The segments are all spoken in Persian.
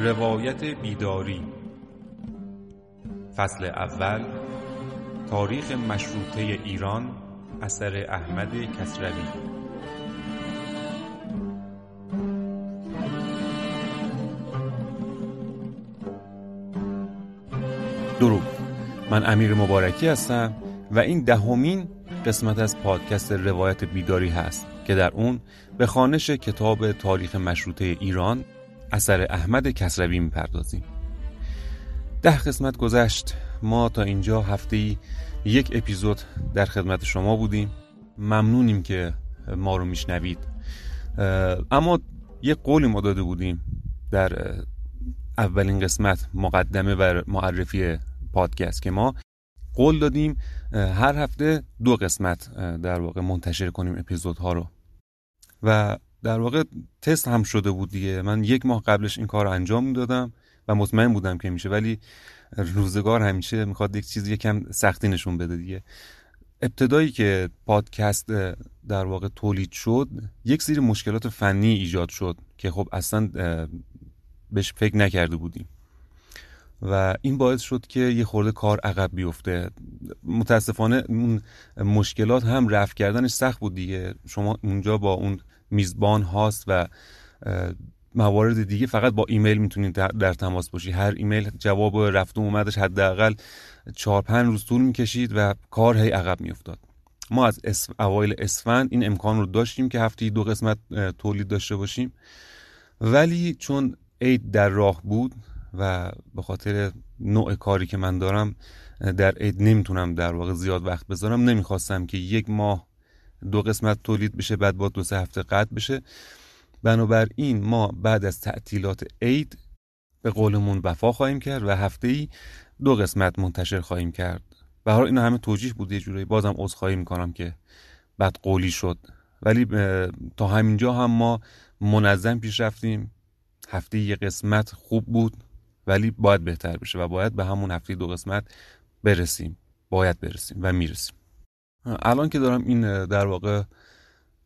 روایت بیداری. فصل اول تاریخ مشروطه ایران اثر احمد کسروی. درود. من امیر مبارکی هستم و این دهمین قسمت از پادکست روایت بیداری هست. که در اون به خانش کتاب تاریخ مشروطه ایران اثر احمد کسروی می‌پردازیم. ده قسمت گذشت. ما تا اینجا هفته یک اپیزود در خدمت شما بودیم. ممنونیم که ما رو میشنوید. اما یک قولی ما داده بودیم در اولین قسمت مقدمه و معرفی پادکست که ما قول دادیم هر هفته دو قسمت در واقع منتشر کنیم اپیزودها رو. و در واقع تست هم شده بود دیگه. من یک ماه قبلش این کار انجام می‌دادم و مطمئن بودم که میشه ولی روزگار همیشه می‌خواد یک چیزی یکم سختی نشون بده دیگه. ابتدایی که پادکست در واقع تولید شد یک سری مشکلات فنی ایجاد شد که خب اصلا بهش فکر نکرده بودیم. و این باعث شد که یه خورده کار عقب بیفته. متاسفانه اون مشکلات هم رفع کردنش سخت بود دیگه. شما اونجا با اون میزبان هاست و موارد دیگه فقط با ایمیل می‌تونید در تماس باشی. هر ایمیل جواب رفت و اومدش حداقل چهار پنج روز طول می‌کشید و کار هی عقب میافتاد. ما از اسف... اوایل اسفند این امکان رو داشتیم که هفته دو قسمت تولید داشته باشیم. ولی چون عید در راه بود و به خاطر نوع کاری که من دارم در عید نمی‌تونم در واقع زیاد وقت بذارم نمی‌خواستم که یک ماه دو قسمت تولید بشه بعد با دو سه هفته قطع بشه. بنابراین ما بعد از تعطیلات عید به قولمون وفا خواهیم کرد و هفته ای دو قسمت منتشر خواهیم کرد. به حال اینا همه توجیه بود یه جورایی. بازم عذرخواهی می‌کنم که بعد قولی شد. ولی تا همینجا هم ما منظم پیش رفتیم. هفته یه قسمت خوب بود ولی باید بهتر بشه و باید به همون هفته دو قسمت برسیم. باید برسیم و می‌رسیم. الان که دارم این در واقع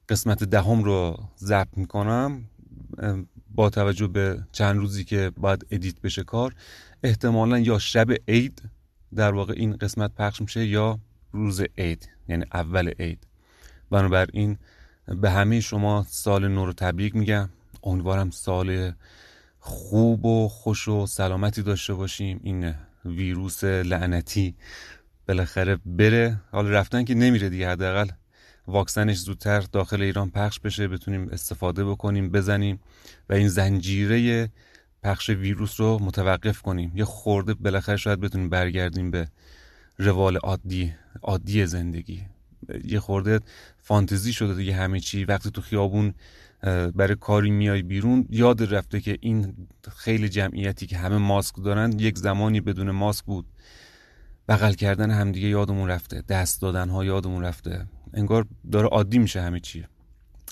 قسمت دهم رو ضبط می‌کنم با توجه به چند روزی که باید ادیت بشه کار احتمالا یا شب عید در واقع این قسمت پخش میشه یا روز عید یعنی اول عید. بنابراین به همه شما سال نو رو تبریک میگم. امیدوارم سال خوب و خوش و سلامتی داشته باشیم. این ویروس لعنتی بالاخره بره حالا رفتن که نمیره دیگه حداقل. واکسنش زودتر داخل ایران پخش بشه بتونیم استفاده بکنیم بزنیم و این زنجیره پخش ویروس رو متوقف کنیم. یه خورده بالاخره شاید بتونیم برگردیم به روال عادی عادی زندگی. یه خورده فانتزی شده دیگه همه چی. وقتی تو خیابون برای کاری میای بیرون یاد رفته که این خیلی جمعیتی که همه ماسک دارن یک زمانی بدون ماسک بود. بغل کردن همدیگه یادمون رفته. دست دادن ها یادمون رفته. انگار داره عادی میشه همه چی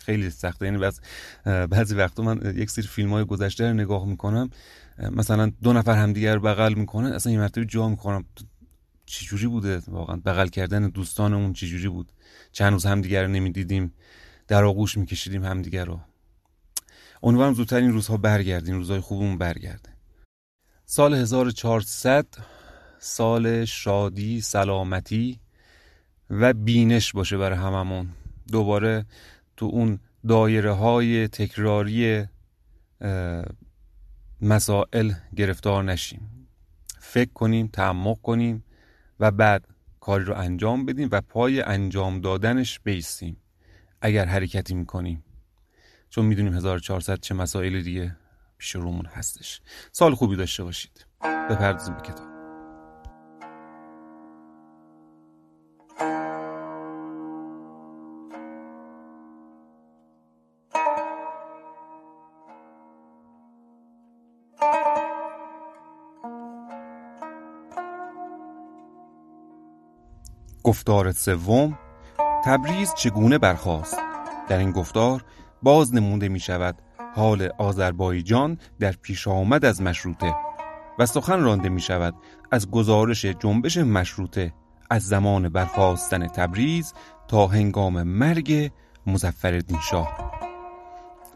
خیلی سخته. یعنی بس بعضی وقتا من یک سری فیلم های گذشته رو نگاه می‌کنم مثلا دو نفر همدیگه رو بغل می‌کنن اصلا یه مرتبه جا می‌کنم چجوری بوده؟ واقعا بغل کردن دوستانمون چجوری بود؟ چند روز همدیگه رو نمی‌دیدیم. در آغوش میکشیدیم همدیگه رو. امیدوارم زودتر این روزها برگردیم روزهای خوبمون برگرده. سال 1400 سال شادی سلامتی و بینش باشه برای هممون. دوباره تو اون دایره های تکراری مسائل گرفتار نشیم. فکر کنیم تعمق کنیم و بعد کاری رو انجام بدیم و پای انجام دادنش بیستیم. اگر حرکتی می‌کنیم. چون می‌دونیم 1400 چه مسائل دیگه پیش رومون هستش. سال خوبی داشته باشید. بپردازیم به کتاب. گفتار سوم تبریز چگونه برخاست؟ در این گفتار باز نمونده می شود حال آذربایجان در پیش آمد از مشروطه و سخن رانده می شود از گزارش جنبش مشروطه از زمان برخواستن تبریز تا هنگام مرگ مزفر شاه.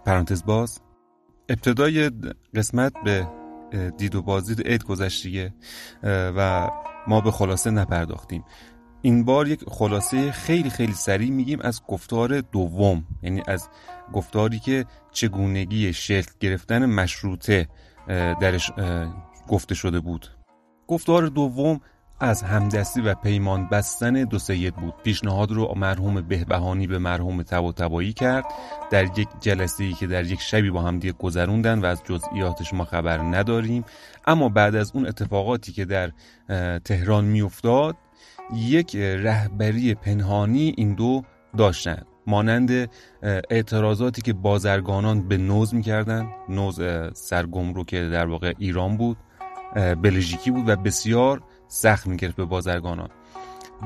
پرانتز باز. ابتدای قسمت به دید و بازدید عید گذشتیه و ما به خلاصه نپرداختیم. این بار یک خلاصه خیلی خیلی سریع میگیم از گفتار دوم یعنی از گفتاری که چگونگی شکل گرفتن مشروطه درش گفته شده بود. گفتار دوم از همدستی و پیمان بستن دو سید بود. پیشنهاد رو مرحوم بهبهانی به مرحوم تبا تبایی کرد. در یک جلسه ای که در یک شبی با هم دیگه گذروندن و از جزئیاتش ما خبر نداریم. اما بعد از اون اتفاقاتی که در تهران میافتاد یک رهبری پنهانی این دو داشتند مانند اعتراضاتی که بازرگانان به نوز می‌کردن. نوز سرگم رو که در واقع ایران بود بلژیکی بود و بسیار سخت می‌گرفت به بازرگانان.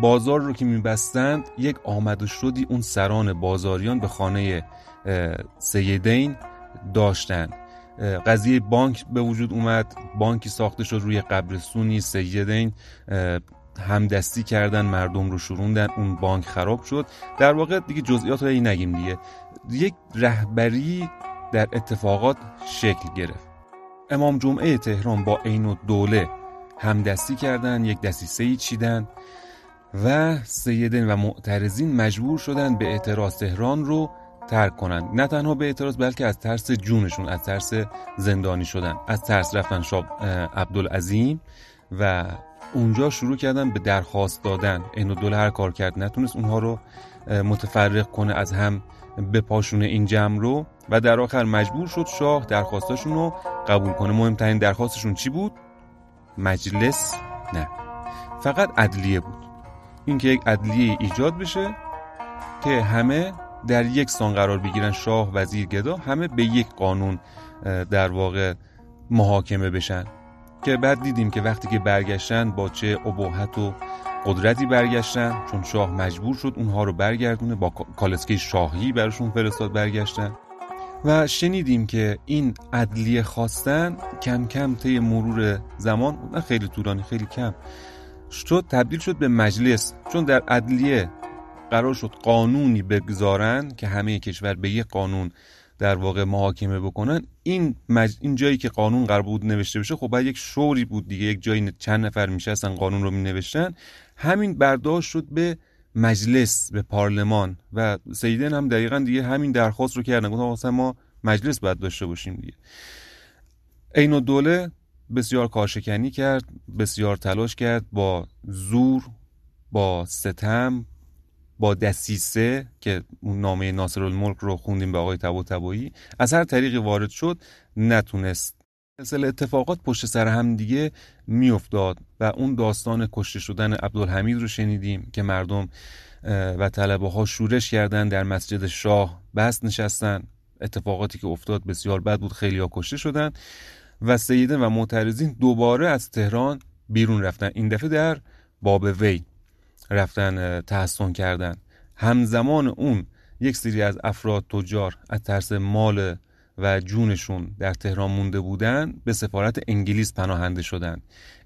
بازار رو که میبستند یک آمد و شدی اون سران بازاریان به خانه سیدین داشتند قضیه بانک به وجود اومد. بانکی ساخته شد روی قبرسونی سیدین. همدستی کردن مردم رو شروندن اون بانک خراب شد. در واقع دیگه جزئیات رو نگیم دیگه. یک رهبری در اتفاقات شکل گرفت. امام جمعه تهران با عین دوله همدستی کردن یک دسیسه چیدن و سیدین و معترضین مجبور شدن به اعتراض تهران رو ترک کنند. نه تنها به اعتراض بلکه از ترس جونشون از ترس زندانی شدن. از ترس رفتن شاب عبدالعظیم و اونجا شروع کردن به درخواست دادن. اینو دول هر کار کرد. نتونست اونها رو متفرق کنه از هم بپاشونه این جمع رو. و در آخر مجبور شد شاه درخواستاشون رو قبول کنه. مهمترین درخواستشون چی بود؟ مجلس؟ نه. فقط عدلیه بود. اینکه یک عدلیه ایجاد بشه که همه در یک سان قرار بگیرن شاه وزیر گدا همه به یک قانون در واقع محاکمه بشن. که بعد دیدیم که وقتی که برگشتن با چه ابهت و قدرتی برگشتن چون شاه مجبور شد اونها رو برگردونه با کالسکه شاهی براشون فرستاد برگشتن. و شنیدیم که این عدلیه خواستن کم کم طی مرور زمان نه خیلی طولانی خیلی کم شد تبدیل شد به مجلس. چون در عدلیه قرار شد قانونی بگذارن که همه کشور به یک قانون در واقع محاکمه بکنن. این مج... این جایی که قانون قرار بود نوشته بشه خب باید یک شوری بود دیگه. یک جایی چند نفر میشستن قانون رو می نوشتن همین برداشت شد به مجلس به پارلمان. و سیدن هم دقیقا دیگه همین درخواست رو کردن. گفتن ما مجلس باید داشته باشیم دیگه. عین دوله بسیار کارشکنی کرد بسیار تلاش کرد با زور با ستم با دسیسه که اون نامه ناصر الملک رو خوندیم به آقای تبا تبایی از هر طریقی وارد شد نتونست. مثل اتفاقات پشت سر هم دیگه میافتاد و اون داستان کشته شدن عبدالحمید رو شنیدیم که مردم و طلبه ها شورش کردن در مسجد شاه بست نشستن. اتفاقاتی که افتاد بسیار بد بود خیلی ها کشته شدن و سیدن و معترضین دوباره از تهران بیرون رفتن. این دفعه در باب وی. رفتن تحسن کردن. همزمان اون یک سری از افراد تجار از ترس مال و جونشون در تهران مونده بودن به سفارت انگلیس پناهنده شدن.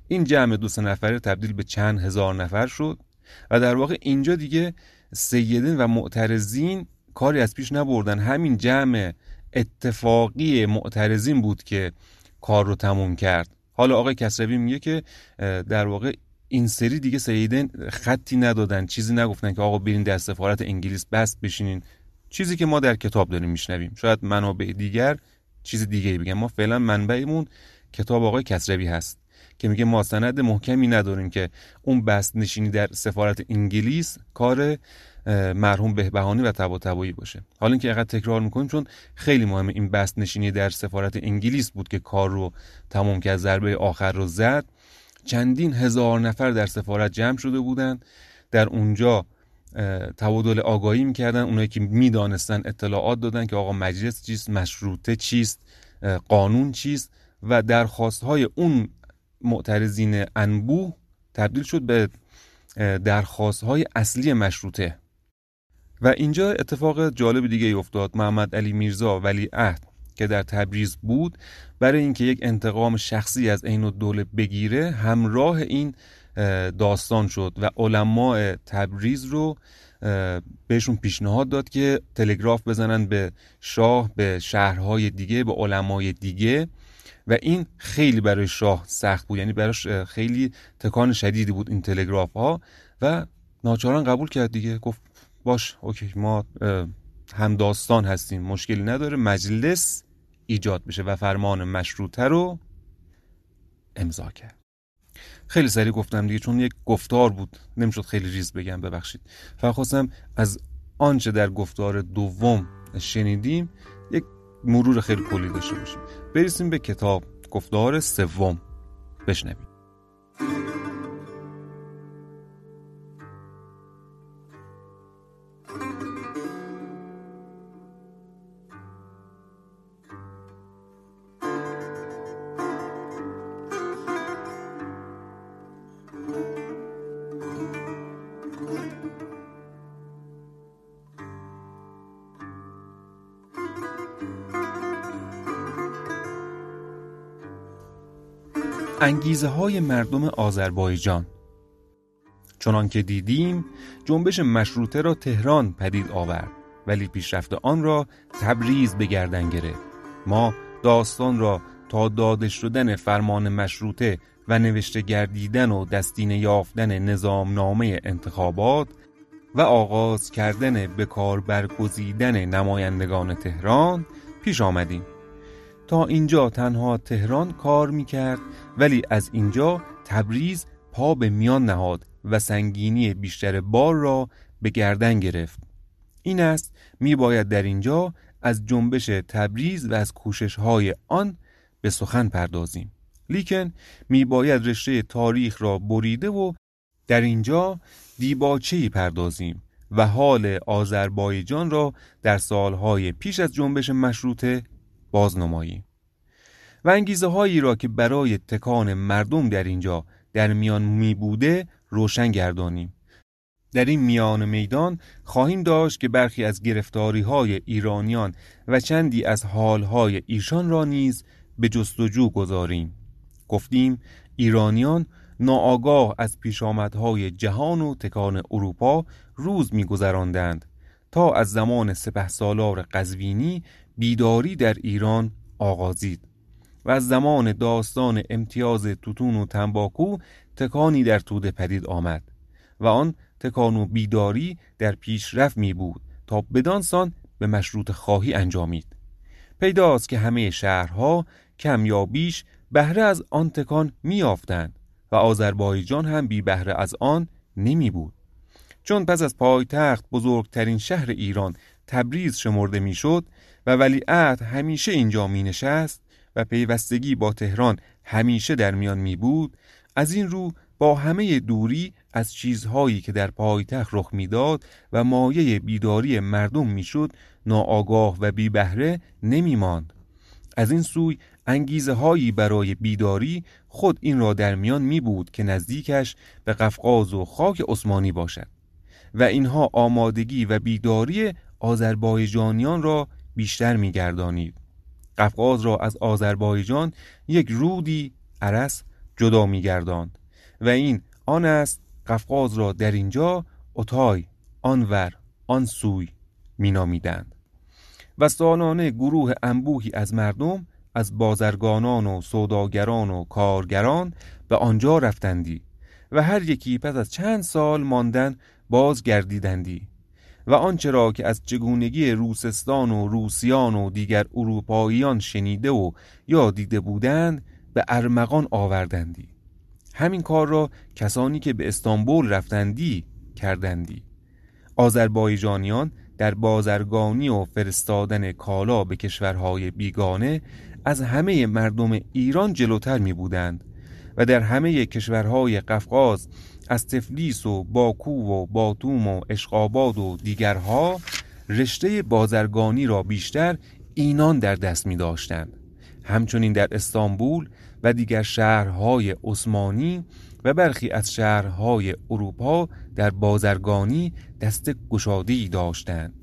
این جمع دو سه نفره تبدیل به چند هزار نفر شد و در واقع اینجا دیگه سیدین و معترضین کاری از پیش نبردن. همین جمع اتفاقی معترضین بود که کار رو تموم کرد. حالا آقای کسروی میگه که در واقع این سری دیگه سیدین خطی ندادن چیزی نگفتن که آقا برین در سفارت انگلیس بست بشینین. چیزی که ما در کتاب داریم میشنویم. شاید منابع دیگر چیز دیگه بگم. ما فعلا منبعمون کتاب آقای کسروی هست که میگه ما سند محکمی نداریم که اون بست نشینی در سفارت انگلیس کار مرحوم بهبهانی و تبا تبایی باشه. حالا اینکه اینقدر تکرار می‌کنیم چون خیلی مهمه این بست نشینی در سفارت انگلیس بود که کار رو تمام کرد ضربه آخر رو زد. چندین هزار نفر در سفارت جمع شده بودند در اونجا تبادل آگاهی می‌کردن. اونایی که می‌دانستن اطلاعات دادن که آقا مجلس چیست مشروطه چیست قانون چیست. و درخواست های اون معترضین انبوه تبدیل شد به درخواست های اصلی مشروطه. و اینجا اتفاق جالب دیگه افتاد. محمد علی میرزا ولی عهد که در تبریز بود برای اینکه یک انتقام شخصی از عین دوله بگیره همراه این داستان شد و علماء تبریز رو بهشون پیشنهاد داد که تلگراف بزنن به شاه به شهرهای دیگه به علمای دیگه و این خیلی برای شاه سخت بود. یعنی براش خیلی تکان شدیدی بود این تلگراف ها و ناچاران قبول کرد دیگه. گفت باش اوکی ما هم داستان هستیم مشکلی نداره مجلس ایجاد بشه و فرمان مشروطه رو امضا کرد. خیلی سریع گفتم دیگه چون یک گفتار بود. نمی‌شد خیلی ریز بگم ببخشید. فقط خواستم از آنچه در گفتار دوم شنیدیم یک مرور خیلی کلی داشته باشیم. برسیم به کتاب گفتار سوم. بشنویم. انگیزه های مردم آذربایجان. چنان که دیدیم جنبش مشروطه را تهران پدید آورد ولی پیشرفت آن را تبریز به گردن گرفت. ما داستان را تا داده شدن فرمان مشروطه و نوشته گردیدن و دستینه یافتن نظامنامه انتخابات و آغاز کردن به کار برگزیدن نمایندگان تهران پیش آمدیم. تا اینجا تنها تهران کار می‌کرد ولی از اینجا تبریز پا به میان نهاد و سنگینی بیشتر بار را به گردن گرفت. این است می باید در اینجا از جنبش تبریز و از کوشش های آن به سخن پردازیم. لیکن می باید رشته تاریخ را بریده و در اینجا دیباچهی پردازیم و حال آذربایجان را در سالهای پیش از جنبش مشروطه بازنماییم و انگیزه هایی را که برای تکان مردم در اینجا در میان می بوده روشن گردانیم در این میان میدان خواهیم داشت که برخی از گرفتاری های ایرانیان و چندی از حال های ایشان را نیز به جستجو گذاریم. گفتیم ایرانیان ناآگاه از پیشامدهای جهان و تکان اروپا روز میگذراندند تا از زمان سپه سالار قزوینی بیداری در ایران آغازید و از زمان داستان امتیاز توتون و تنباکو تکانی در توده پدید آمد و آن تکان و بیداری در پیشرفت می بود تا بدانسان به مشروط خواهی انجامید. پیداست که همه شهرها کم یا بیش بهره از آن تکان میافتند و آذربایجان هم بی بهره از آن نمی بود. چون پس از پایتخت بزرگترین شهر ایران تبریز شمرده می‌شد و ولیعهد همیشه اینجا می نشست و پیوستگی با تهران همیشه در میان می بود از این رو با همه دوری از چیزهایی که در پایتخت رخ می‌داد و مایه بیداری مردم می‌شد ناآگاه و بی بهره نمی ماند. از این سوی انگیزه هایی برای بیداری خود این را در میان می بود که نزدیکش به قفقاز و خاک عثمانی باشد و اینها آمادگی و بیداری آذربایجانیان را بیشتر می گردانید. قفقاز را از آذربایجان یک رودی عرس جدا می گرداند و این آن است قفقاز را در اینجا اتای آنور آن سوی مینامیدند و سالانه گروه انبوهی از مردم از بازرگانان و سوداگران و کارگران به آنجا رفتندی و هر یکی پس از چند سال ماندن بازگردیدندی و آنچه را که از چگونگی روسستان و روسیان و دیگر اروپاییان شنیده و یا دیده بودند به ارمغان آوردندی. همین کار را کسانی که به استانبول رفتندی کردندی. آذربایجانیان در بازرگانی و فرستادن کالا به کشورهای بیگانه از همه مردم ایران جلوتر می بودند و در همه کشورهای قفقاز از تفلیس و باکو و باتوم و اشقاباد و دیگرها رشته بازرگانی را بیشتر اینان در دست می داشتند. همچنین در استانبول و دیگر شهرهای عثمانی و برخی از شهرهای اروپا در بازرگانی دست گشادی داشتند.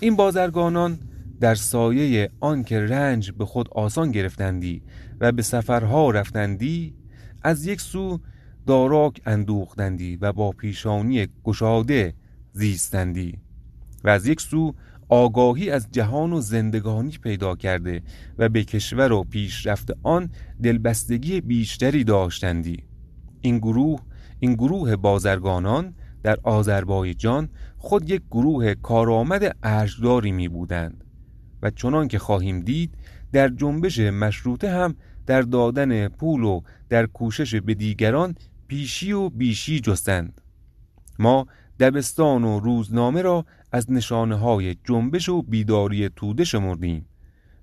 این بازرگانان در سایه آنکه رنج به خود آسان گرفتندی و به سفرها رفتندی از یک سو داراک اندوختندی و با پیشانی گشاده زیستندی و از یک سو آگاهی از جهان و زندگانی پیدا کرده و به کشور و پیشرفت آن دلبستگی بیشتری داشتندی. این گروه این گروه بازرگانان در آذربایجان خود یک گروه کارآمد ارجداری می بودند و چنان که خواهیم دید در جنبش مشروطه هم در دادن پول و در کوشش به دیگران پیشی و بیشی جستند. ما دبستان و روزنامه را از نشانه های جنبش و بیداری توده شمردیم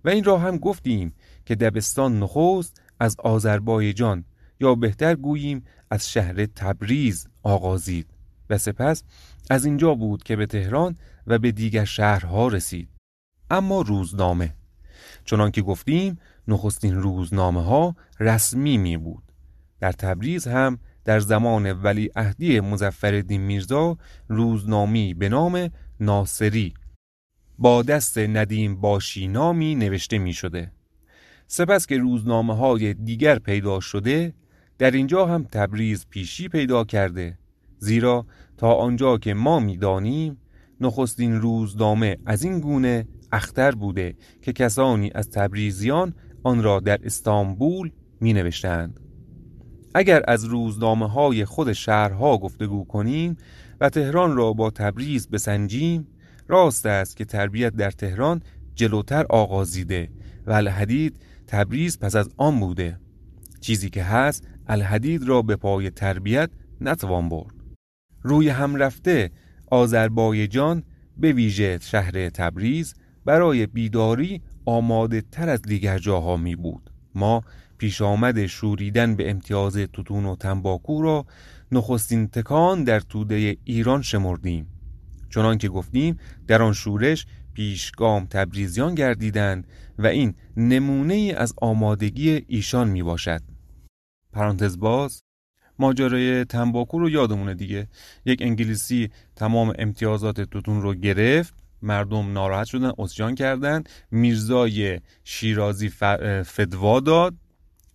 و این را هم گفتیم که دبستان نخست از آذربایجان یا بهتر گوییم از شهر تبریز آغازید و سپس از اینجا بود که به تهران و به دیگر شهرها رسید. اما روزنامه. چنان که گفتیم نخستین روزنامه ها رسمی می بود در تبریز هم در زمان ولی عهدی مزفر میرزا روزنامی به نام ناصری با دست ندیم باشی نامی نوشته می شده سپس که روزنامه های دیگر پیدا شده در اینجا هم تبریز پیشی پیدا کرده. زیرا تا آنجا که ما می‌دانیم نخستین روزنامه از این گونه اختر بوده که کسانی از تبریزیان آن را در استانبول می نوشتند. اگر از روزنامه های خود شهرها گفتگو کنیم و تهران را با تبریز بسنجیم راست است که تربیت در تهران جلوتر آغازیده و الحدید تبریز پس از آن بوده چیزی که هست الحدید را به پای تربیت نتوان برد روی هم رفته آذربایجان به ویژه شهر تبریز برای بیداری آماده تر از دیگر جاها می بود ما پیش آمد شوریدن به امتیاز توتون و تنباکو را نخستین تکان در توده ایران شمردیم. چنان که گفتیم در آن شورش پیشگام تبریزیان گردیدند و این نمونه ای از آمادگی ایشان می باشد پرانتز باز ماجرای تنباکو رو یادمونه دیگه. یک انگلیسی تمام امتیازات توتون رو گرفت. مردم ناراحت شدن اسجان کردن. میرزای شیرازی فدوا داد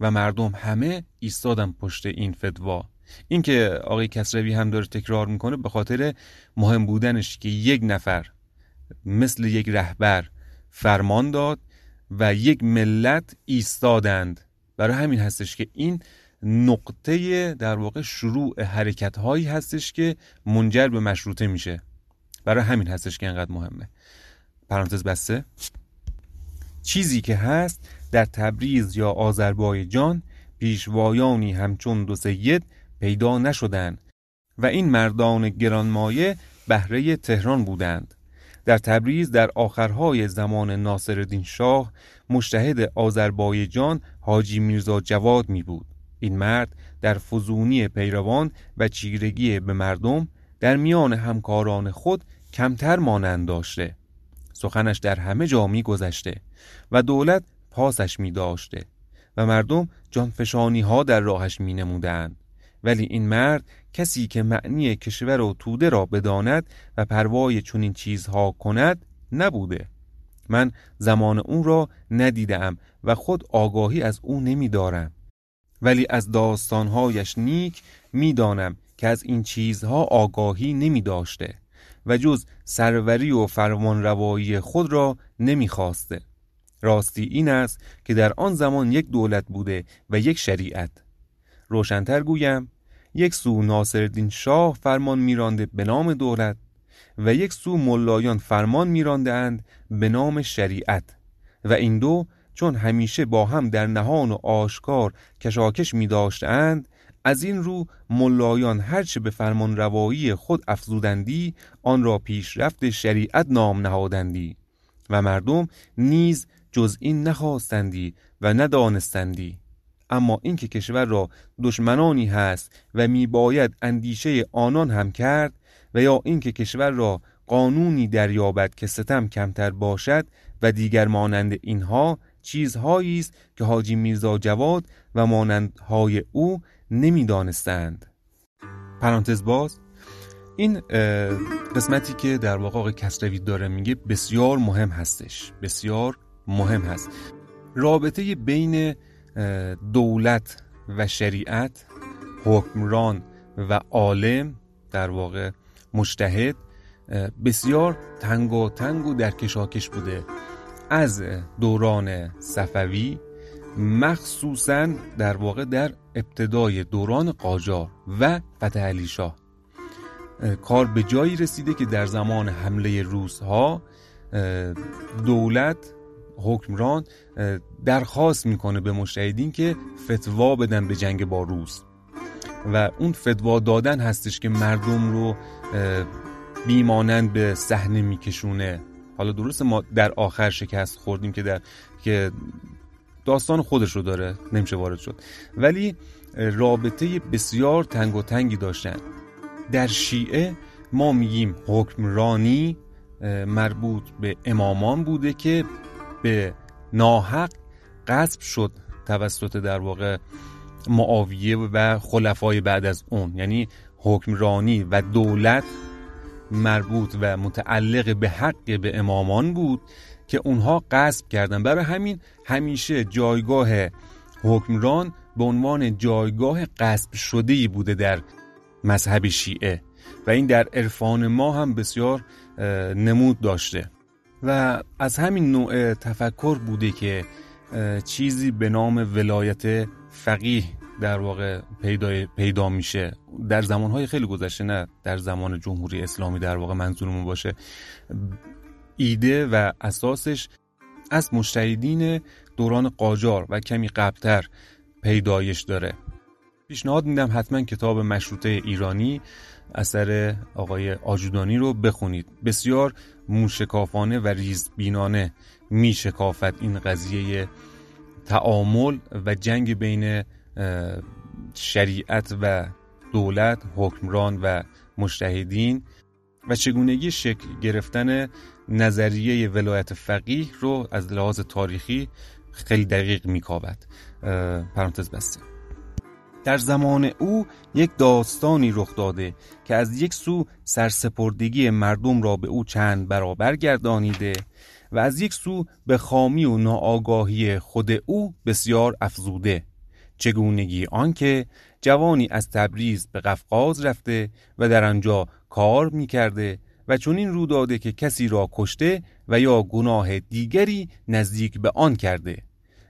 و مردم همه ایستادن پشت این فدوا این که آقای کسروی هم داره تکرار می‌کنه به خاطر مهم بودنش که یک نفر مثل یک رهبر فرمان داد و یک ملت ایستادند. برای همین هستش که این نقطه در واقع شروع حرکت هایی هستش که منجر به مشروطه میشه. برای همین هستش که اینقدر مهمه. پرانتز بسته. چیزی که هست در تبریز یا آذربایجان پیشوایانی همچون دو سید پیدا نشدند و این مردان گرانمایه بهره تهران بودند. در تبریز در آخرهای زمان ناصرالدین شاه مشتهد آذربایجان حاجی میرزا جواد می بود این مرد در فزونی پیروان و چیرگی به مردم در میان همکاران خود کمتر مانند داشته. سخنش در همه جا می گذشته و دولت پاسش می داشته و مردم جانفشانی ها در راهش می نمودند ولی این مرد کسی که معنی کشور و توده را بداند و پروای چنین چیزها کند نبوده. من زمان اون را ندیدم و خود آگاهی از او نمیدارم. ولی از داستانهایش نیک می‌دانم که از این چیزها آگاهی نمی داشته و جز سروری و فرمانروایی خود را نمی‌خواسته. راستی این است که در آن زمان یک دولت بوده و یک شریعت روشنتر گویم یک سو ناصرالدین شاه فرمان میرانده به نام دولت و یک سو ملایان فرمان میراندهاند به نام شریعت و این دو چون همیشه با هم در نهان و آشکار کشاکش می داشتند از این رو ملایان هرچه به فرمان روایی خود افزودندی آن را پیشرفت شریعت نام نهادندی و مردم نیز جز این نخواستندی و ندانستندی. اما اینکه کشور را دشمنانی هست و میباید اندیشه آنان هم کرد و یا اینکه کشور را قانونی دریابد که ستم کمتر باشد و دیگر مانند اینها چیزهایی است که حاجی میرزا جواد و مانندهای او نمی‌دانستند. پرانتز باز این قسمتی که در واقع آقای کسروی داره میگه بسیار مهم هستش. بسیار مهم هست. رابطه بین دولت و شریعت حکمران و عالم در واقع مشتهد بسیار تنگ و تنگ و در کشاکش بوده. از دوران صفوی مخصوصا در واقع در ابتدای دوران قاجار و فتح علی شاه. کار به جایی رسیده که در زمان حمله روس ها دولت حکمران درخواست می‌کنه به مشتهدین که فتوا بدن به جنگ با روس. و اون فتوا دادن هستش که مردم رو بیمانند به صحنه میکشونه. حالا درست ما در آخر شکست خوردیم که در که داستان خودش رو داره نمیشه وارد شد. ولی رابطه بسیار تنگ و تنگی داشتن. در شیعه ما میگیم حکمرانی مربوط به امامان بوده که به ناحق قصب شد توسط در واقع معاویه و خلفای بعد از اون. یعنی حکمرانی و دولت مربوط و متعلق به حق به امامان بود که اونها قصب کردن. برای همین همیشه جایگاه حکمران به عنوان جایگاه قصب شده ای بوده در مذهب شیعه و این در عرفان ما هم بسیار نمود داشته. و از همین نوع تفکر بوده که چیزی به نام ولایت فقیه در واقع پیدا, پیدا میشه. در زمانهای خیلی گذشته نه در زمان جمهوری اسلامی در واقع منظورمون باشه. ایده و اساسش از مشتهدین دوران قاجار و کمی قبلتر پیدایش داره. پیشنهاد میدم حتما کتاب مشروطه ایرانی اثر آقای آجودانی رو بخونید. بسیار موشکافانه و ریزبینانه میشکافد این قضیه تعامل و جنگ بین شریعت و دولت حکمران و مشتهدین و چگونگی شکل گرفتن نظریه ولایت فقیه رو از لحاظ تاریخی خیلی دقیق میکاود پرانتز بسته. در زمان او یک داستانی رخ داده که از یک سو سرسپردگی مردم را به او چند برابر گردانیده و از یک سو به خامی و ناآگاهی خود او بسیار افزوده. چگونگی آنکه جوانی از تبریز به قفقاز رفته و در آنجا کار می‌کرده و این رو داده که کسی را کشته و یا گناه دیگری نزدیک به آن کرده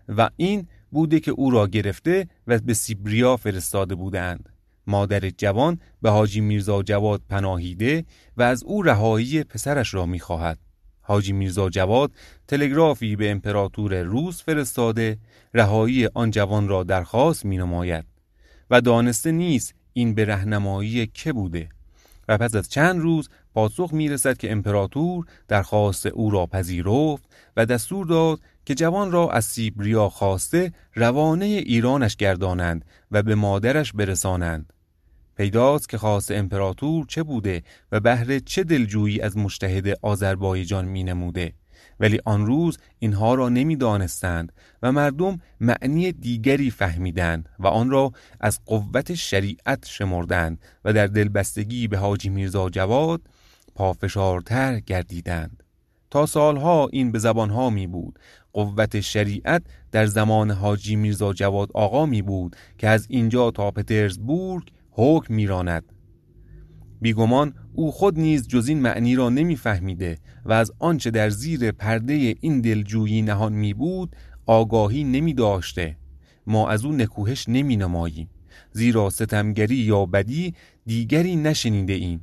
و این بوده که او را گرفته و به سیبریا فرستاده بودند. مادر جوان به حاجی میرزا جواد پناهیده و از او رهایی پسرش را می‌خواهد. حاجی میرزا جواد تلگرافی به امپراتور روس فرستاده رهایی آن جوان را درخواست می نماید و دانسته نیست این به رهنمایی که بوده. و پس از چند روز پاسخ می رسد که امپراتور درخواست او را پذیرفت و دستور داد که جوان را از سیبریا خواسته روانه ایرانش گردانند و به مادرش برسانند. پیداست که خاص امپراتور چه بوده و بهر چه دلجویی از مشتهد آذربایجان می نموده ولی آن روز اینها را نمی‌دانستند و مردم معنی دیگری فهمیدند و آن را از قوت شریعت شمردند و در دلبستگی به حاجی میرزا جواد پافشارتر گردیدند. تا سالها این به زبانها می بود. قوت شریعت در زمان حاجی میرزا جواد آقا می بود که از اینجا تا پترزبورگ حکم میراند بیگمان او خود نیز جز این معنی را نمیفهمیده و از آنچه در زیر پرده این دلجویی نهان می بود آگاهی نمی داشته. ما از او نکوهش نمی نماییم. زیرا ستمگری یا بدی دیگری نشنیده ایم.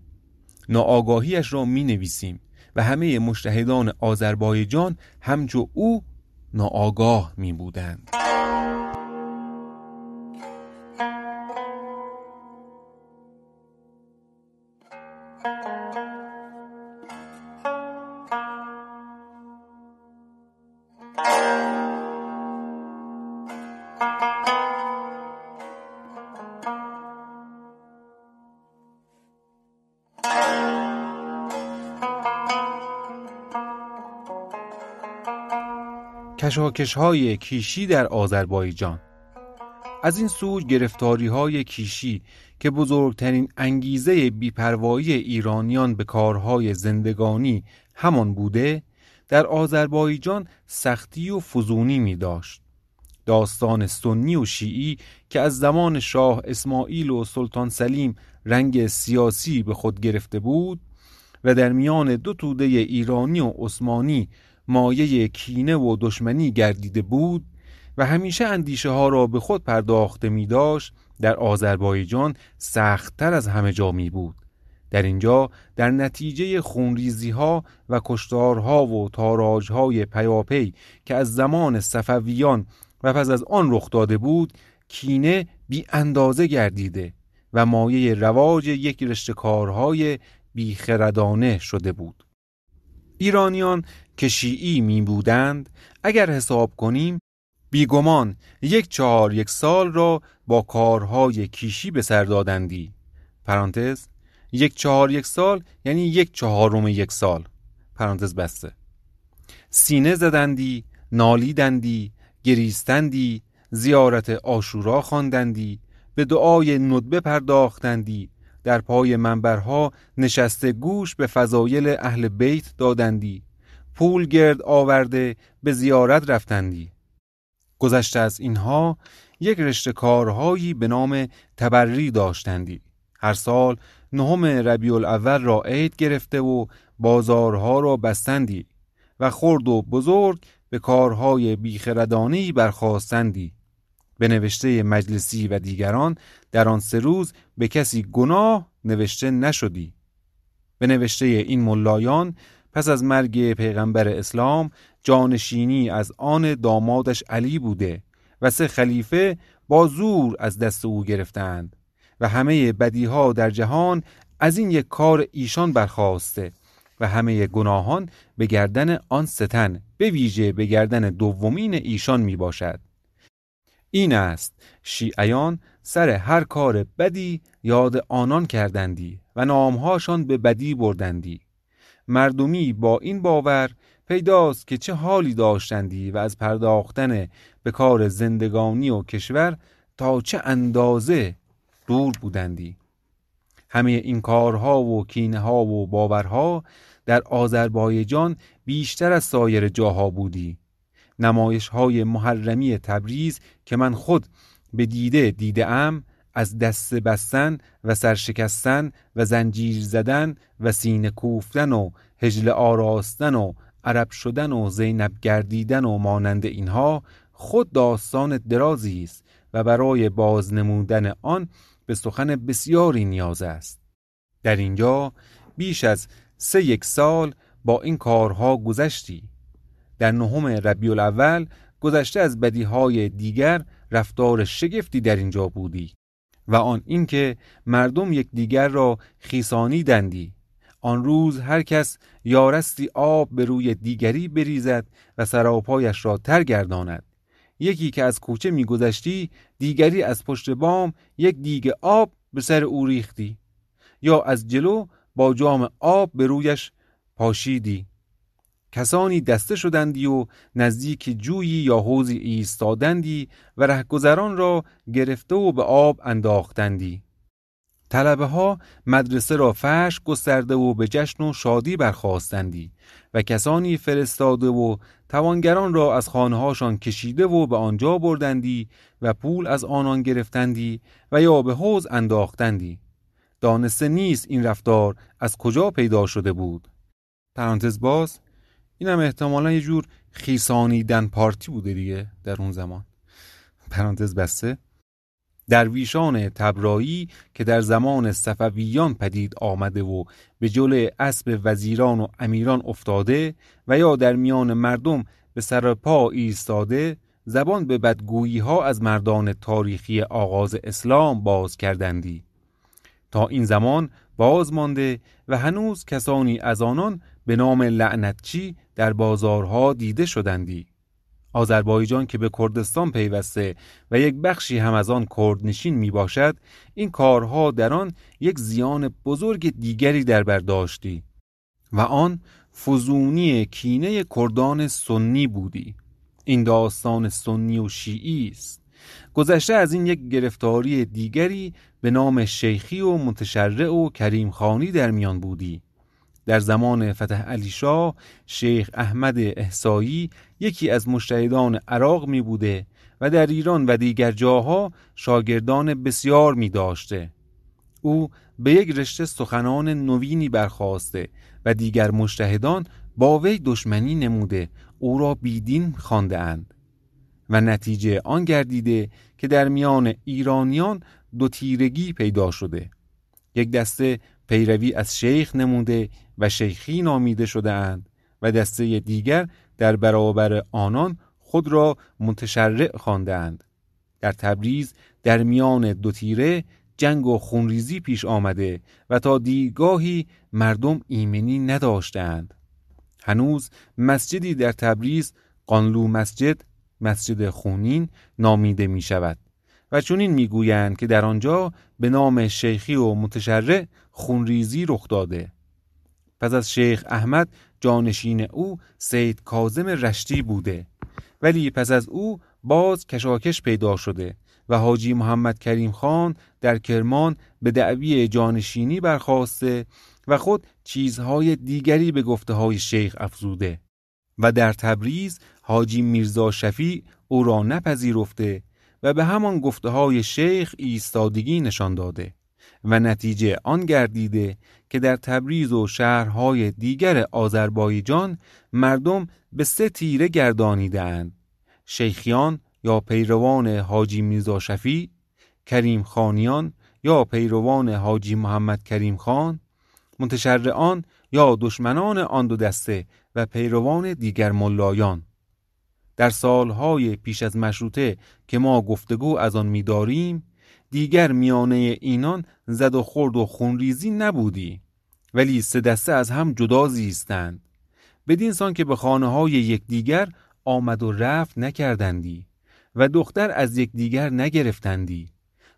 ناآگاهیش را می نویسیم و همه مشتهدان آذربایجان همچو او ناآگاه می بودند کشاکش های کیشی در آذربایجان. از این سو گرفتاری های کیشی که بزرگترین انگیزه بیپروایی ایرانیان به کارهای زندگانی همان بوده در آذربایجان سختی و فزونی می داشت داستان سنی و شیعی که از زمان شاه اسماعیل و سلطان سلیم رنگ سیاسی به خود گرفته بود و در میان دو توده ایرانی و عثمانی مایه کینه و دشمنی گردیده بود و همیشه اندیشه ها را به خود پرداخته می داشت در آذربایجان سختتر از همه جا می بود. در اینجا در نتیجه خونریزی ها و کشتارها و تاراج های پیاپی که از زمان صفویان و پس از آن رخ داده بود کینه بی اندازه گردیده و مایه رواج یک رشته کارهای بیخردانه شده بود. ایرانیان که شیعی می بودند اگر حساب کنیم بیگمان یک چهار یک سال را با کارهای کیشی به سر دادندی. پرانتز یک چهار یک سال یعنی یک چهارم یک سال. پرانتز بسته. سینه زدندی نالیدندی گریستندی زیارت آشورا خواندندی به دعای ندبه پرداختندی در پای منبرها نشسته گوش به فضایل اهل بیت دادندی. پول گرد آورده به زیارت رفتندی. گذشته از اینها یک رشته کارهایی به نام تبری داشتندی. هر سال نهم ربیع الاول را عید گرفته و بازارها را بستندی و خرد و بزرگ به کارهای بیخردانهی برخواستندی به نوشته مجلسی و دیگران در آن سه روز به کسی گناه نوشته نشدی. به نوشته این ملایان پس از مرگ پیغمبر اسلام جانشینی از آن دامادش علی بوده و سه خلیفه با زور از دست او گرفتند و همه بدیها در جهان از این یک کار ایشان برخواسته و همه گناهان به گردن آن ستن به ویژه به گردن دومین ایشان می باشد این است شیعیان سر هر کار بدی یاد آنان کردندی و نامهاشان به بدی بردندی. مردمی با این باور پیداست که چه حالی داشتندی و از پرداختن به کار زندگانی و کشور تا چه اندازه دور بودندی. همه این کارها و کینه ها و باورها در آذربایجان بیشتر از سایر جاها بودی. نمایش های محرمی تبریز که من خود به دیده دیده ام از دست بستن و سرشکستن و زنجیر زدن و سینه کوفتن و هجل آراستن و عرب شدن و زینب گردیدن و مانند اینها خود داستان درازی است و برای بازنمودن آن به سخن بسیاری نیاز است. در اینجا بیش از سه یک سال با این کارها گذشتی. در نهم ربیع الاول گذشته از بدیهای دیگر رفتار شگفتی در اینجا بودی. و آن اینکه مردم یک دیگر را خیسانی دندی. آن روز هر کس یارستی آب به روی دیگری بریزد و سراپایش را تر گرداند. یکی که از کوچه میگذشتی دیگری از پشت بام یک دیگ آب به سر او ریختی. یا از جلو با جام آب به رویش پاشیدی. کسانی دسته شدندی و نزدیک جویی یا حوزی ایستادندی و رهگذران را گرفته و به آب انداختندی. طلبه ها مدرسه را فش گسترده و به جشن و شادی برخواستندی و کسانی فرستاده و توانگران را از خانهاشان کشیده و به آنجا بردندی و پول از آنان گرفتندی و یا به حوز انداختندی. دانسته نیست این رفتار از کجا پیدا شده بود. پرانتز باز این هم احتمالا یه جور خیسانیدن پارتی بوده دیگه در اون زمان. پرانتز بسته. درویشان تبرایی که در زمان صفویان پدید آمده و به جلوی اسب وزیران و امیران افتاده و یا در میان مردم به سر پا ایستاده زبان به بدگویی ها از مردان تاریخی آغاز اسلام باز کردندی. تا این زمان باز مانده و هنوز کسانی از آنان به نام لعنتچی در بازارها دیده شدندی. آذربایجان که به کردستان پیوسته و یک بخشی هم از آن کردنشین می باشد این کارها در آن یک زیان بزرگ دیگری در برداشتی و آن فزونی کینه کردان سنی بودی. این داستان سنی و شیعی است. گذشته از این یک گرفتاری دیگری به نام شیخی و متشرع و کریم خانی در میان بودی. در زمان فتح علی شاه شیخ احمد احسایی یکی از مشتهدان عراق می بوده و در ایران و دیگر جاها شاگردان بسیار می داشته. او به یک رشته سخنان نوینی برخواسته و دیگر مشتهدان با وی دشمنی نموده او را بیدین خانده اند و نتیجه آن گردیده که در میان ایرانیان دو تیرگی پیدا شده یک دسته پیروی از شیخ نموده و شیخی نامیده شده اند و دسته دیگر در برابر آنان خود را متشرع خوانده اند در تبریز در میان دو تیره جنگ و خونریزی پیش آمده و تا دیگاهی مردم ایمنی نداشتند هنوز مسجدی در تبریز قانلو مسجد مسجد خونین نامیده می شود و چنین می‌گویند که در آنجا به نام شیخی و متشرع خونریزی رخ داده. پس از شیخ احمد جانشین او سید کازم رشتی بوده. ولی پس از او باز کشاکش پیدا شده و حاجی محمد کریم خان در کرمان به دعوی جانشینی برخواسته و خود چیزهای دیگری به گفته های شیخ افزوده و در تبریز حاجی میرزا شفی او را نپذیرفته و به همان گفته های شیخ ایستادگی نشان داده. و نتیجه آن گردیده که در تبریز و شهرهای دیگر آذربایجان مردم به سه تیره گردانیدند شیخیان یا پیروان حاجی میرزا شفی کریم خانیان یا پیروان حاجی محمد کریم خان متشرعان یا دشمنان آن دو دسته و پیروان دیگر ملایان. در سالهای پیش از مشروطه که ما گفتگو از آن می‌داریم دیگر میانه اینان زد و خورد و خونریزی نبودی ولی سه دسته از هم جدا زیستند. بدین سان که به خانه های یکدیگر آمد و رفت نکردندی و دختر از یکدیگر نگرفتندی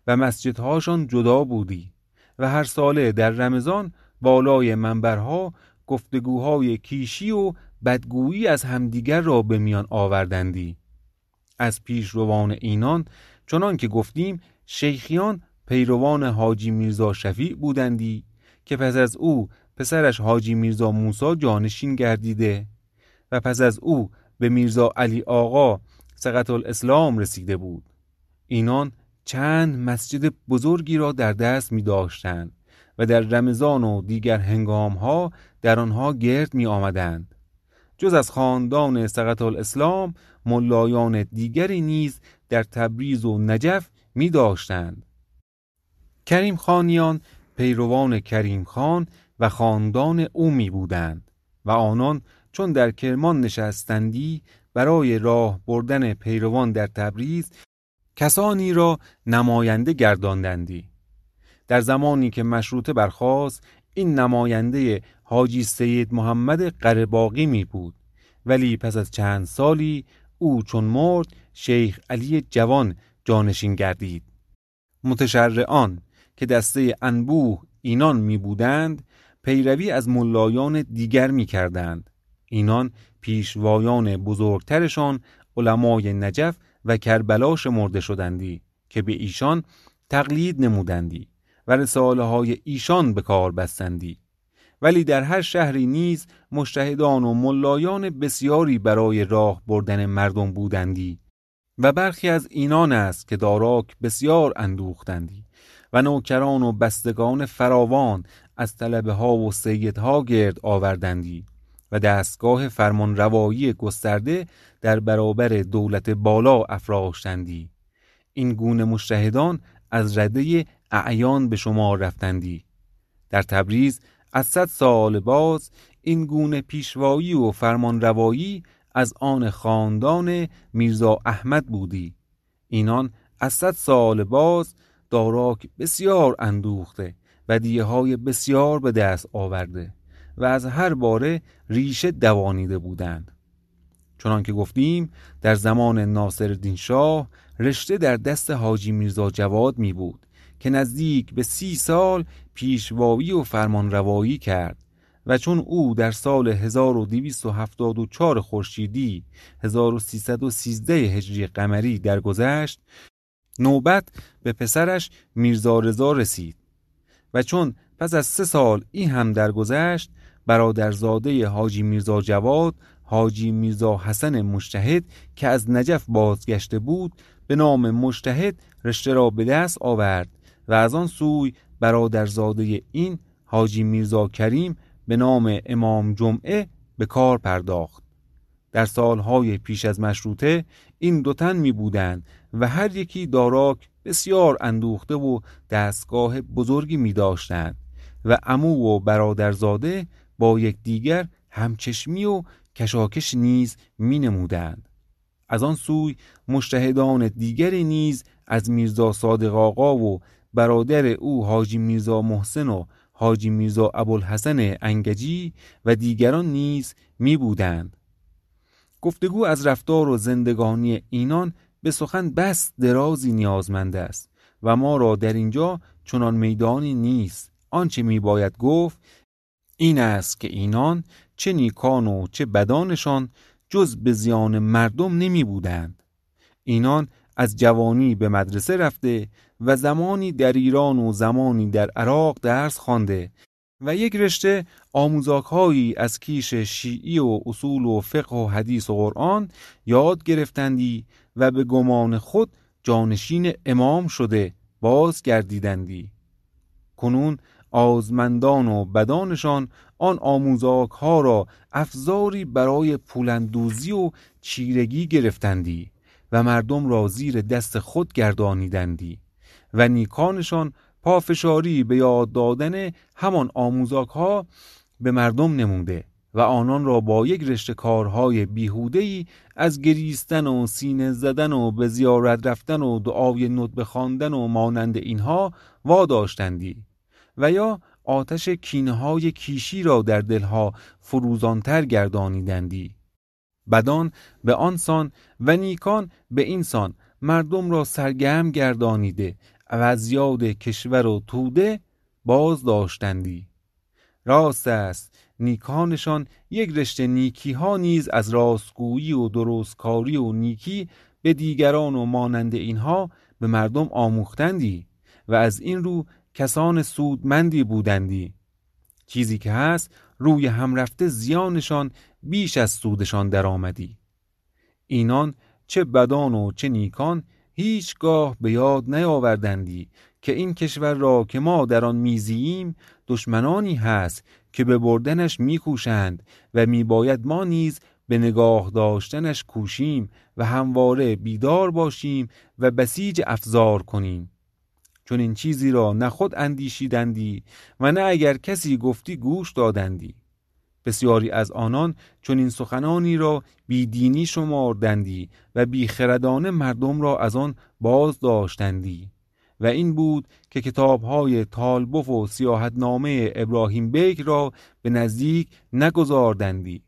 و مسجدهاشان جدا بودی و هر ساله در رمضان بالای منبرها گفتگوهای کیشی و بدگویی از همدیگر را به میان آوردندی. از پیش روان اینان چنان که گفتیم شیخیان پیروان حاجی میرزا شفیع بودندی که پس از او پسرش حاجی میرزا موسا جانشین گردیده و پس از او به میرزا علی آقا سقط الاسلام رسیده بود. اینان چند مسجد بزرگی را در دست می داشتند و در رمضان و دیگر هنگام ها در آنها گرد می آمدند جز از خاندان سقط الاسلام ملایان دیگری نیز در تبریز و نجف می داشتند کریم خانیان پیروان کریم خان و خاندان او می بودند و آنان چون در کرمان نشستندی برای راه بردن پیروان در تبریز کسانی را نماینده گرداندندی. در زمانی که مشروطه برخواست این نماینده حاجی سید محمد قرباقی می بود ولی پس از چند سالی او چون مرد شیخ علی جوان جانشین گردید. متشرعان که دسته انبوه اینان می بودند پیروی از ملایان دیگر می کردند. اینان پیشوایان بزرگترشان علمای نجف و کربلا شمرده شدندی که به ایشان تقلید نمودندی و رساله های ایشان به کار بستندی. ولی در هر شهری نیز مشتهدان و ملایان بسیاری برای راه بردن مردم بودندی. و برخی از اینان است که داراک بسیار اندوختندی و نوکران و بستگان فراوان از طلبه ها و سیدها گرد آوردندی و دستگاه فرمان روایی گسترده در برابر دولت بالا افراشتندی. این گونه مشتهدان از رده اعیان به شما رفتندی. در تبریز از صد سال باز این گونه پیشوایی و فرمان روایی از آن خاندان میرزا احمد بودی. اینان از صد سال باز داراک بسیار اندوخته و دیه های بسیار به دست آورده و از هر باره ریشه دوانیده بودند. چنان که گفتیم در زمان ناصر شاه رشته در دست حاجی میرزا جواد می بود که نزدیک به سی سال پیشوایی و فرمانروایی کرد. و چون او در سال 1274 خورشیدی 1313 هجری قمری درگذشت نوبت به پسرش میرزا رضا رسید و چون پس از سه سال این هم درگذشت برادرزاده حاجی میرزا جواد حاجی میرزا حسن مشتهد که از نجف بازگشته بود به نام مشتهد رشته را به دست آورد و از آن سوی برادرزاده این حاجی میرزا کریم به نام امام جمعه به کار پرداخت در سالهای پیش از مشروطه این دو تن می بودند و هر یکی داراک بسیار اندوخته و دستگاه بزرگی می داشتند و امو و برادرزاده با یکدیگر همچشمی و کشاکش نیز می نمودند. از آن سوی مشتهدان دیگری نیز از میرزا صادق آقا و برادر او حاجی میرزا محسن و حاجی میرزا ابوالحسن انگجی و دیگران نیز می بودند. گفتگو از رفتار و زندگانی اینان به سخن بس درازی نیازمند است و ما را در اینجا چنان میدانی نیست آنچه می باید گفت این است که اینان چه نیکان و چه بدانشان جز به زیان مردم نمی بودند اینان از جوانی به مدرسه رفته و زمانی در ایران و زمانی در عراق درس خوانده و یک رشته آموزاک از کیش شیعی و اصول و فقه و حدیث و قرآن یاد گرفتندی و به گمان خود جانشین امام شده باز گردیدندی کنون آزمندان و بدانشان آن آموزاک ها را افزاری برای پولندوزی و چیرگی گرفتندی و مردم را زیر دست خود گردانیدندی. و نیکانشان پافشاری به یاد دادن همان آموزاک ها به مردم نموده و آنان را با یک رشته کارهای بیهودهی از گریستن و سینه زدن و به زیارت رفتن و دعای ندب خواندن و مانند اینها واداشتندی و یا آتش کینهای کیشی را در دلها فروزانتر گردانیدندی. بدان به آنسان و نیکان به اینسان مردم را سرگرم گردانیده و از یاد کشور و توده باز داشتندی. راست است نیکانشان یک رشته نیکی ها نیز از راستگویی و درستکاری و نیکی به دیگران و مانند اینها به مردم آموختندی و از این رو کسان سودمندی بودندی. چیزی که هست روی هم رفته زیانشان بیش از سودشان درآمدی. اینان چه بدان و چه نیکان هیچگاه به یاد نیاوردندی که این کشور را که ما در آن میزییم دشمنانی هست که به بردنش میکوشند و میباید ما نیز به نگاه داشتنش کوشیم و همواره بیدار باشیم و بسیج افزار کنیم. چون این چیزی را نه خود اندیشیدندی و نه اگر کسی گفتی گوش دادندی. بسیاری از آنان چون این سخنانی را بیدینی شماردندی و بیخردانه مردم را از آن باز داشتندی و این بود که کتابهای طالبوف و سیاحتنامه ابراهیم بیک را به نزدیک نگذاردندی.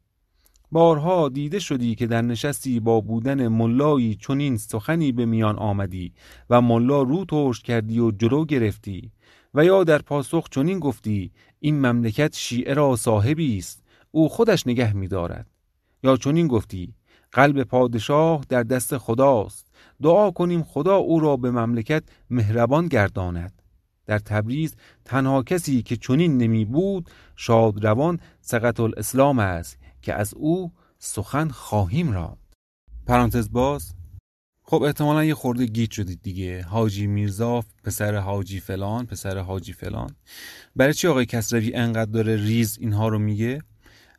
بارها دیده شدی که در نشستی با بودن ملایی چنین سخنی به میان آمدی و ملا رو ترش کردی و جلو گرفتی و یا در پاسخ چنین گفتی این مملکت شیعه را صاحبی است. او خودش نگه می‌دارد. یا چنین گفتی قلب پادشاه در دست خداست. دعا کنیم خدا او را به مملکت مهربان گرداند. در تبریز تنها کسی که چنین نمی بود شادروان سقط الاسلام است که از او سخن خواهیم را پرانتز باز خب احتمالا یه خورده گیت شدید دیگه. حاجی میرزا پسر حاجی فلان پسر حاجی فلان. برای چی آقای کسروی انقدر داره ریز اینها رو میگه؟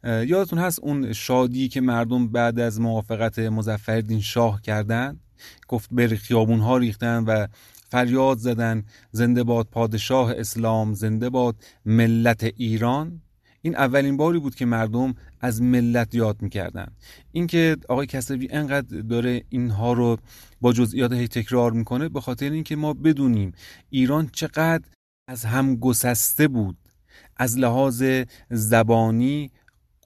یادتون هست اون شادی که مردم بعد از موافقت مزفردین شاه کردن؟ گفت بر خیابون ها ریختن و فریاد زدن زنده باد پادشاه اسلام زنده باد ملت ایران؟ این اولین باری بود که مردم از ملت یاد می‌کردن. اینکه آقای کسروی انقدر داره اینها رو با جزئیات هی تکرار می‌کنه به خاطر اینکه ما بدونیم ایران چقدر از هم گسسته بود از لحاظ زبانی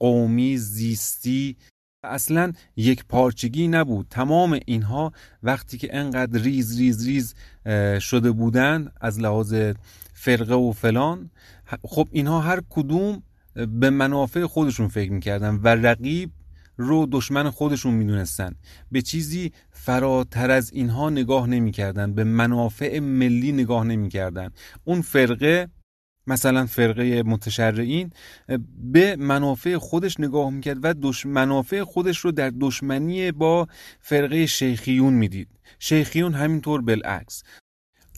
قومی زیستی. اصلا یکپارچگی نبود. تمام اینها وقتی که انقدر ریز ریز ریز شده بودن از لحاظ فرقه و فلان خب اینها هر کدوم به منافع خودشون فکر می‌کردن و رقیب رو دشمن خودشون می‌دونستن. به چیزی فراتر از اینها نگاه نمی‌کردن به منافع ملی نگاه نمی‌کردن. اون فرقه مثلا فرقه متشرعین به منافع خودش نگاه می‌کرد و دش... منافع خودش رو در دشمنی با فرقه شیخیون می‌دید. شیخیون همینطور بالعکس.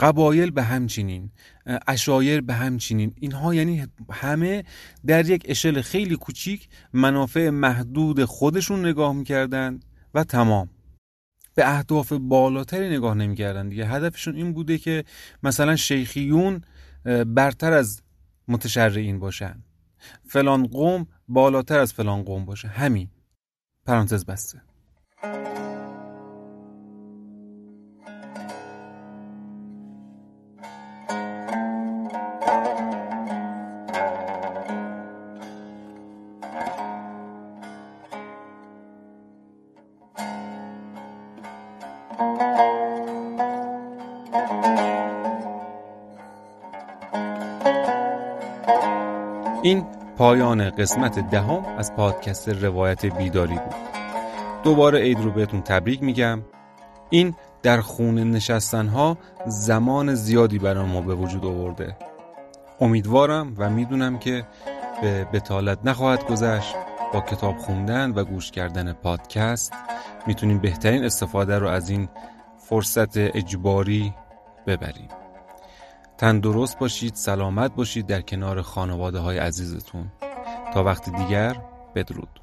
قبایل به همچنین اشایر به همچنین. اینها یعنی همه در یک اشل خیلی کوچیک منافع محدود خودشون نگاه می‌کردند و تمام. به اهداف بالاتری نگاه نمی‌کردن دیگه هدفشون این بوده که مثلا شیخیون برتر از متشرعین باشن. فلان قوم بالاتر از فلان قوم باشه. همین. پرانتز بسته. پایان قسمت دهم از پادکست روایت بیداری بود. دوباره عید رو بهتون تبریک میگم. این در خونه نشستن ها زمان زیادی برای ما به وجود آورده. امیدوارم و می‌دونم که به بتالت نخواهد گذشت. با کتاب خوندن و گوش کردن پادکست می‌تونیم بهترین استفاده رو از این فرصت اجباری ببریم. تندرست باشید سلامت باشید در کنار خانواده های عزیزتون. تا وقت دیگر بدرود.